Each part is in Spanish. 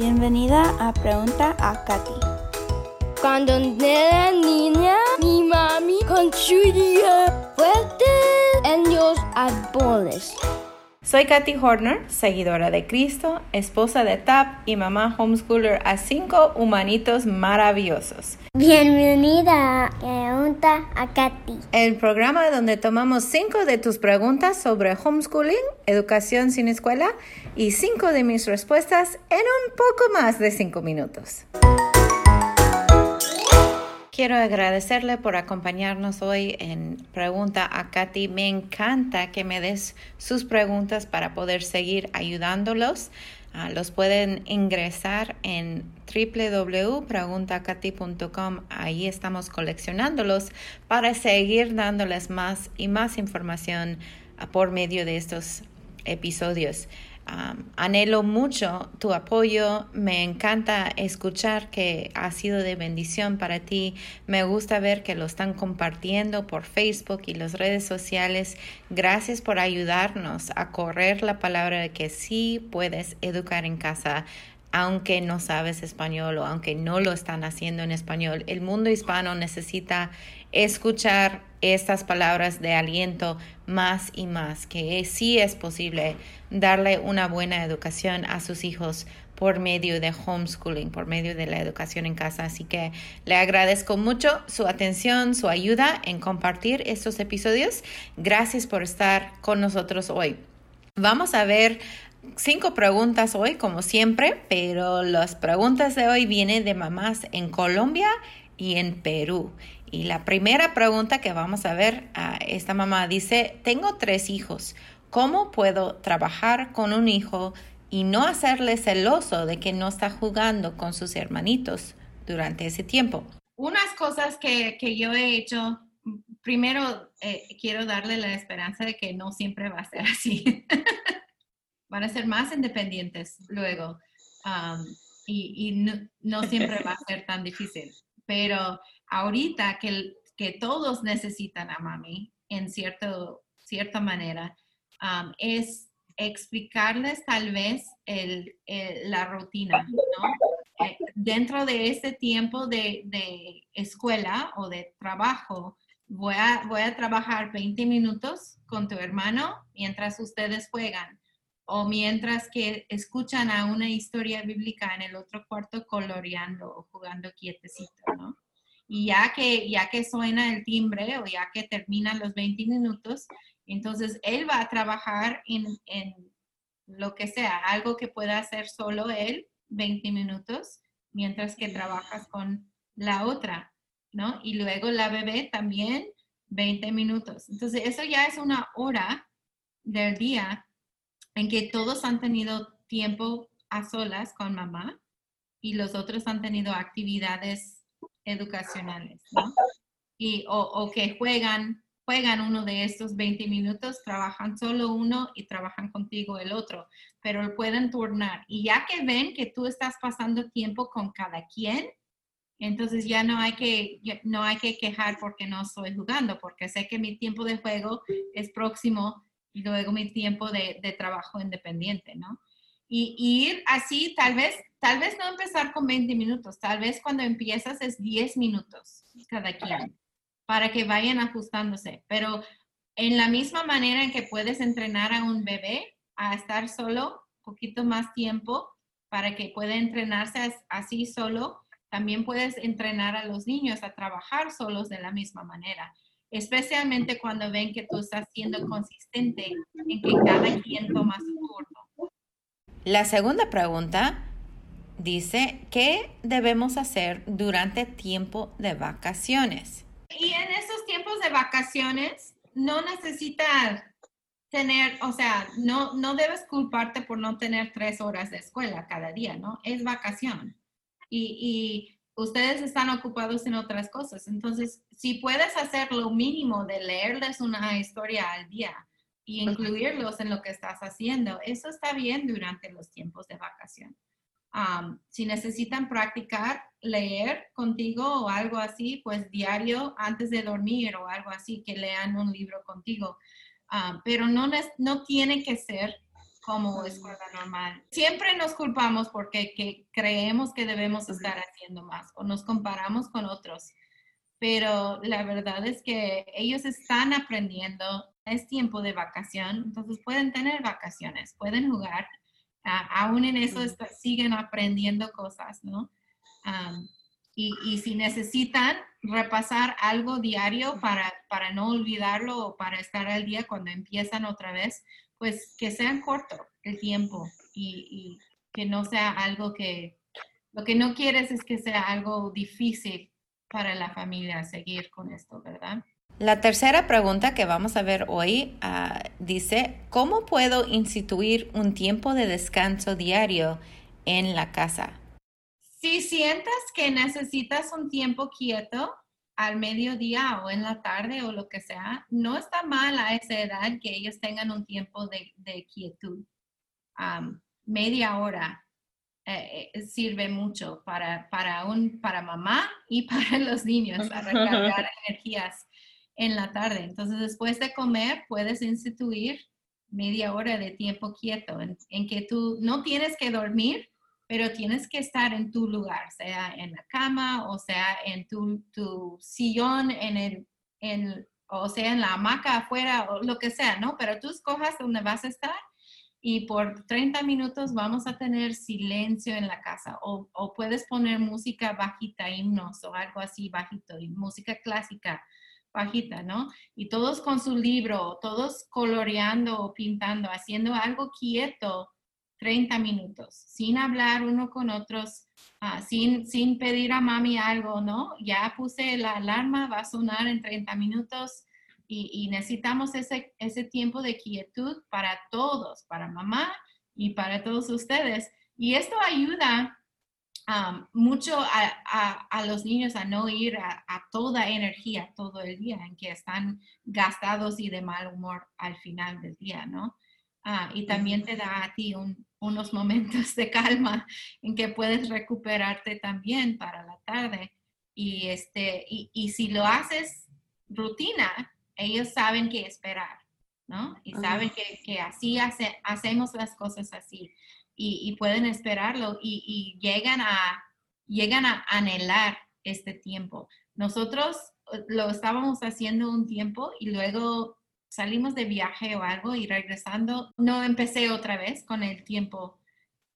Bienvenida a Pregunta a Katy. Cuando era niña, mi mami construía fuertes en los árboles. Soy Katy Horner, seguidora de Cristo, esposa de TAP y mamá homeschooler a cinco humanitos maravillosos. Bienvenida a Pregunta a Katy. El programa donde tomamos cinco de tus preguntas sobre homeschooling, educación sin escuela y cinco de mis respuestas en un poco más de cinco minutos. Quiero agradecerle por acompañarnos hoy en Pregunta a Katy. Me encanta que me des sus preguntas para poder seguir ayudándolos. Ah, los pueden ingresar en www.preguntacati.com. Ahí estamos coleccionándolos para seguir dándoles más y más información ah, por medio de estos episodios. Anhelo mucho tu apoyo, me encanta escuchar que ha sido de bendición para ti, me gusta ver que lo están compartiendo por Facebook y las redes sociales. Gracias por ayudarnos a correr la palabra de que sí puedes educar en casa aunque no sabes español o aunque no lo están haciendo en español. El mundo hispano necesita escuchar estas palabras de aliento más y más, que sí es posible darle una buena educación a sus hijos por medio de homeschooling, por medio de la educación en casa. Así que le agradezco mucho su atención, su ayuda en compartir estos episodios. Gracias por estar con nosotros hoy. Vamos a ver cinco preguntas hoy, como siempre, pero las preguntas de hoy vienen de mamás en Colombia y en Perú. Y la primera pregunta que vamos a ver, a esta mamá dice, tengo tres hijos, ¿cómo puedo trabajar con un hijo y no hacerle celoso de que no está jugando con sus hermanitos durante ese tiempo? Unas cosas que, yo he hecho, primero eh, quiero darle la esperanza de que no siempre va a ser así. Van a ser más independientes luego y, no, siempre va a ser tan difícil. Pero ahorita que, que todos necesitan a mami en cierto, cierta manera, um, es explicarles tal vez el, la rutina. Eh, dentro de este tiempo de, de, escuela o de trabajo, voy a, voy a trabajar 20 minutos con tu hermano mientras ustedes juegan o mientras que escuchan a una historia bíblica en el otro cuarto coloreando o jugando quietecito, ¿no? y ya que, ya que suena el timbre o ya que terminan los 20 minutos, entonces él va a trabajar en, en lo que sea, algo que pueda hacer solo él, 20 minutos, mientras que trabajas con la otra, ¿no? Y luego la bebé también 20 minutos. Entonces, eso ya es una hora del día en que todos han tenido tiempo a solas con mamá y los otros han tenido actividades educacionales, ¿no? Y, o, que juegan, juegan uno de estos 20 minutos, trabajan solo uno y trabajan contigo el otro, pero pueden turnar. Y ya que ven que tú estás pasando tiempo con cada quien, entonces ya no hay que, no hay que quejar porque no estoy jugando, porque sé que mi tiempo de juego es próximo y luego mi tiempo de, de trabajo independiente, ¿no? Y, ir así, tal vez, tal vez no empezar con 20 minutos, tal vez cuando empiezas es 10 minutos cada quien, para que vayan ajustándose. Pero en la misma manera en que puedes entrenar a un bebé a estar solo poquito más tiempo para que pueda entrenarse así solo, también puedes entrenar a los niños a trabajar solos de la misma manera, especialmente cuando ven que tú estás siendo consistente en que cada quien toma su turno. La segunda pregunta dice, ¿qué debemos hacer durante tiempo de vacaciones? Y en esos tiempos de vacaciones no necesitas tener, o sea, no, no debes culparte por no tener tres horas de escuela cada día, ¿no? Es vacación. Y, y ustedes están ocupados en otras cosas. Entonces, si puedes hacer lo mínimo de leerles una historia al día, y incluirlos en lo que estás haciendo. Eso está bien durante los tiempos de vacación. si necesitan practicar, leer contigo o algo así, pues diario antes de dormir o algo así, que lean un libro contigo. pero no, no tiene que ser como escuela normal. Siempre nos culpamos porque que creemos que debemos estar haciendo más o nos comparamos con otros, pero la verdad es que ellos están aprendiendo, es tiempo de vacación, entonces pueden tener vacaciones, pueden jugar, aún en eso siguen aprendiendo cosas, ¿no? y, y, si necesitan repasar algo diario para, para no olvidarlo o para estar al día cuando empiezan otra vez, pues que sean corto el tiempo y, y, que no sea algo que, lo que no quieres es que sea algo difícil para la familia seguir con esto, ¿verdad? La tercera pregunta que vamos a ver hoy uh, dice, ¿cómo puedo instituir un tiempo de descanso diario en la casa? Si sientas que necesitas un tiempo quieto al mediodía o en la tarde o lo que sea, no está mal a esa edad que ellos tengan un tiempo de, quietud. media hora eh, eh, sirve mucho para, para, un, para mamá y para los niños a recargar energías en la tarde. Entonces, después de comer, puedes instituir media hora de tiempo quieto en que tú no tienes que dormir, pero tienes que estar en tu lugar, sea en la cama o sea en tu, tu sillón, en el, o sea en la hamaca afuera o lo que sea, ¿no? Pero tú escojas dónde vas a estar y por 30 minutos vamos a tener silencio en la casa o, o puedes poner música bajita, himnos o algo así bajito, y música clásica bajita, ¿no? Y todos con su libro, todos coloreando o pintando, haciendo algo quieto 30 minutos, sin hablar uno con otros, ah, sin, sin pedir a mami algo, ¿no? Ya puse la alarma, va a sonar en 30 minutos y, necesitamos ese, ese tiempo de quietud para todos, para mamá y para todos ustedes. Y esto ayuda mucho a, a, los niños a no ir a, toda energía todo el día, en que están gastados y de mal humor al final del día, ¿no? Ah, y también te da a ti unos momentos de calma en que puedes recuperarte también para la tarde. Y, este, y, y si lo haces rutina, ellos saben qué esperar, ¿no? Y saben que, que así hace, hacemos las cosas así. Y, y pueden esperarlo y, llegan, a, llegan a anhelar este tiempo. Nosotros eh, lo estábamos haciendo un tiempo y luego salimos de viaje o algo y regresando, no empecé otra vez con el tiempo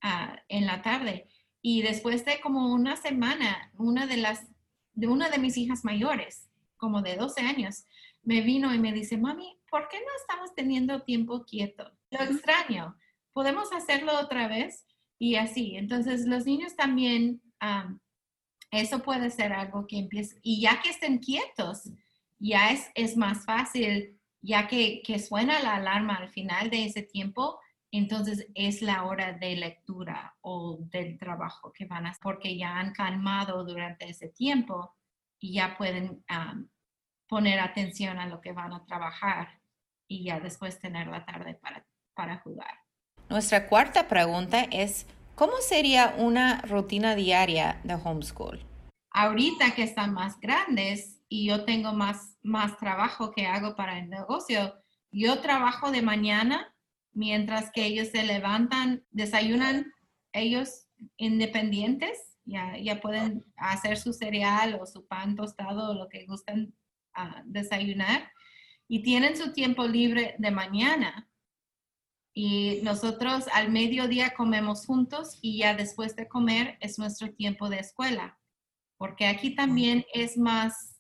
ah, en la tarde. Y después de como una semana, una de las, de una de mis hijas mayores, como de 12 años, me vino y me dice, mami, ¿por qué no estamos teniendo tiempo quieto? Lo extraño. ¿Podemos hacerlo otra vez? Y así. Entonces, los niños también, eso puede ser algo que empiece. Y ya que estén quietos, ya es, es más fácil ya que, suena la alarma al final de ese tiempo, entonces es la hora de lectura o del trabajo que van a hacer, porque ya han calmado durante ese tiempo y ya pueden poner atención a lo que van a trabajar y ya después tener la tarde para, para jugar. Nuestra cuarta pregunta es, ¿cómo sería una rutina diaria de homeschool? Ahorita que están más grandes, y yo tengo más, más trabajo que hago para el negocio. Yo trabajo de mañana mientras que ellos se levantan, desayunan ellos independientes, ya, ya pueden hacer su cereal o su pan tostado lo que gustan uh, desayunar y tienen su tiempo libre de mañana. Y nosotros al mediodía comemos juntos y ya después de comer es nuestro tiempo de escuela, porque aquí también es más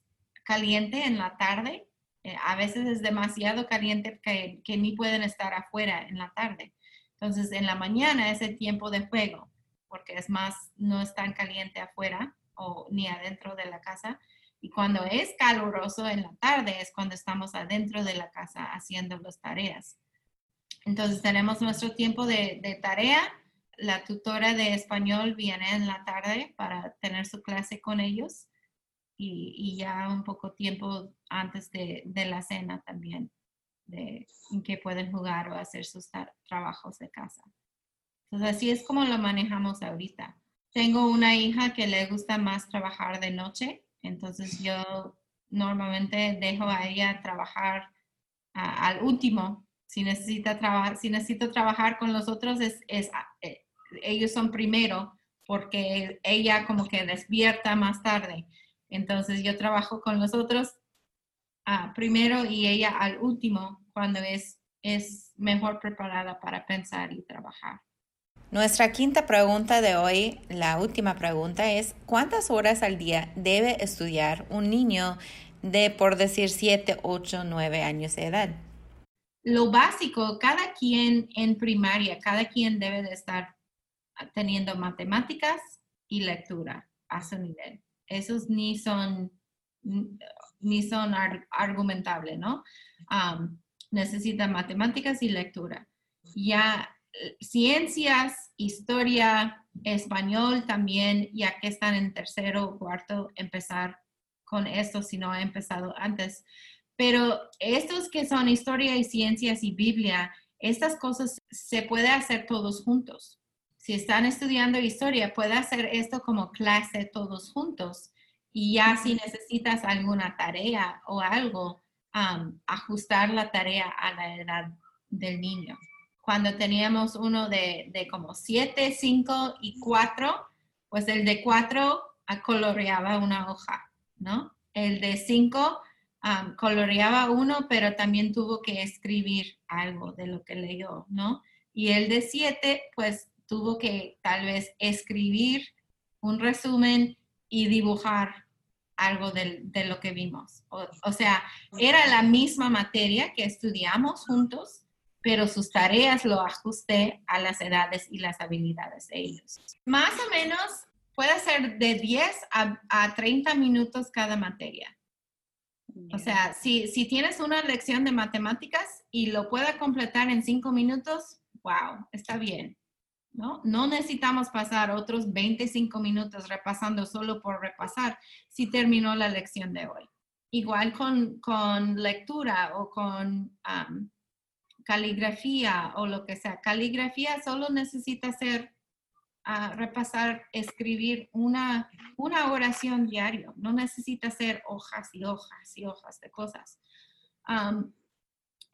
caliente en la tarde. Eh, a veces es demasiado caliente que, que, ni pueden estar afuera en la tarde. Entonces, en la mañana es el tiempo de juego, porque es más, no es tan caliente afuera o ni adentro de la casa. Y cuando es caluroso en la tarde es cuando estamos adentro de la casa haciendo las tareas. Entonces tenemos nuestro tiempo de, de, tarea. La tutora de español viene en la tarde para tener su clase con ellos y, ya un poco tiempo antes de, de la cena también, en que pueden jugar o hacer sus trabajos de casa. Entonces así es como lo manejamos ahorita. Tengo una hija que le gusta más trabajar de noche, entonces yo normalmente dejo a ella trabajar al último Si necesita trabajar, si necesito trabajar con los otros, eh, ellos son primero porque ella como que despierta más tarde. Entonces yo trabajo con los otros ah, primero y ella al último cuando es, es mejor preparada para pensar y trabajar. Nuestra quinta pregunta de hoy, la última pregunta es, ¿cuántas horas al día debe estudiar un niño de, por decir, 7, 8, 9 años de edad? Lo básico, cada quien en primaria, cada quien debe de estar teniendo matemáticas y lectura a su nivel. Esos ni son, ni son argumentables, ¿no? necesitan matemáticas y lectura. Ya ciencias, historia, español también, ya que están en tercero o cuarto, empezar con esto si no ha empezado antes. Pero estos que son historia y ciencias y Biblia, estas cosas se puede hacer todos juntos si están estudiando historia, puede hacer esto como clase todos juntos. Y ya si necesitas alguna tarea o algo, ajustar la tarea a la edad del niño. Cuando teníamos uno de, como 7, 5 y 4, pues el de 4 coloreaba una hoja, ¿no? El de 5 coloreaba uno, pero también tuvo que escribir algo de lo que leyó, ¿no? Y el de 7, pues tuvo que tal vez escribir un resumen y dibujar algo de, lo que vimos. O, sea, era la misma materia que estudiamos juntos, pero sus tareas lo ajusté a las edades y las habilidades de ellos. Más o menos puede ser de 10 a, 30 minutos cada materia. O sea, si, si, tienes una lección de matemáticas y lo pueda completar en 5 minutos, wow, está bien. ¿No? necesitamos pasar otros 25 minutos repasando solo por repasar si terminó la lección de hoy. Igual con, lectura o con caligrafía o lo que sea. Caligrafía solo necesita hacer, ah, repasar, escribir una, una oración diario. No necesita hacer hojas y hojas y hojas de cosas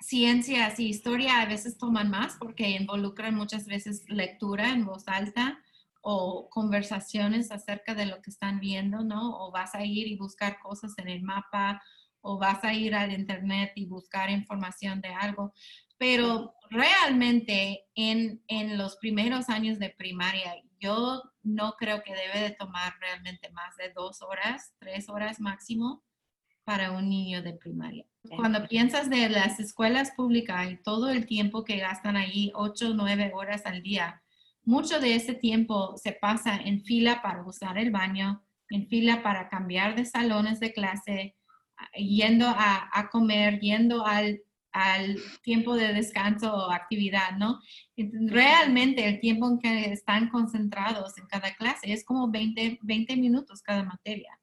ciencias y historia a veces toman más porque involucran muchas veces lectura en voz alta o conversaciones acerca de lo que están viendo, ¿no? O vas a ir y buscar cosas en el mapa o vas a ir al internet y buscar información de algo. Pero realmente en, en los primeros años de primaria, yo no creo que debe de tomar realmente más de dos horas, tres horas máximo para un niño de primaria. Cuando piensas de las escuelas públicas y todo el tiempo que gastan ahí, 8 o 9 horas al día, mucho de ese tiempo se pasa en fila para usar el baño, en fila para cambiar de salones de clase, yendo a, comer, yendo al, al, tiempo de descanso o actividad, ¿no? Realmente el tiempo en que están concentrados en cada clase es como 20, 20 minutos cada materia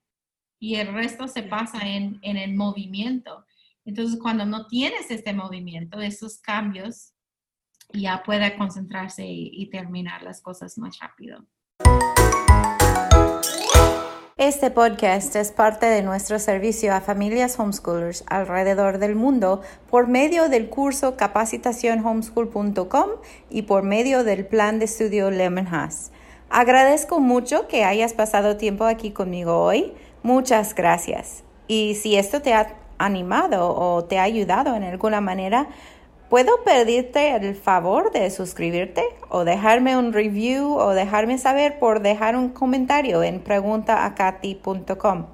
y el resto se pasa en, en el movimiento. Entonces, cuando no tienes este movimiento, esos cambios, ya puede concentrarse y, terminar las cosas más rápido. Este podcast es parte de nuestro servicio a familias homeschoolers alrededor del mundo por medio del curso capacitacionhomeschool.com y por medio del plan de estudio Lemon Agradezco mucho que hayas pasado tiempo aquí conmigo hoy. Muchas gracias. Y si esto te ha animado o te ha ayudado en alguna manera, ¿puedo pedirte el favor de suscribirte o dejarme un review o dejarme saber por dejar un comentario en preguntaacati.com?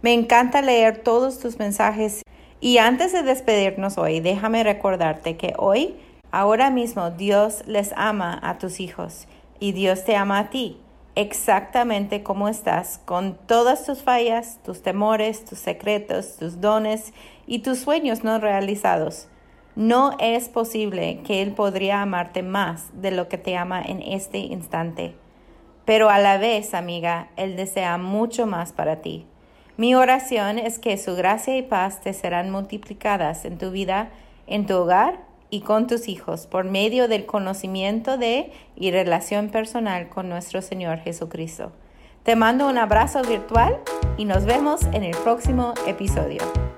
Me encanta leer todos tus mensajes y antes de despedirnos hoy, déjame recordarte que hoy, ahora mismo, Dios les ama a tus hijos y Dios te ama a ti exactamente como estás, con todas tus fallas, tus temores, tus secretos, tus dones y tus sueños no realizados. No es posible que Él podría amarte más de lo que te ama en este instante. Pero a la vez, amiga, Él desea mucho más para ti. Mi oración es que su gracia y paz te serán multiplicadas en tu vida, en tu hogar y con tus hijos por medio del conocimiento de y relación personal con nuestro Señor Jesucristo. Te mando un abrazo virtual y nos vemos en el próximo episodio.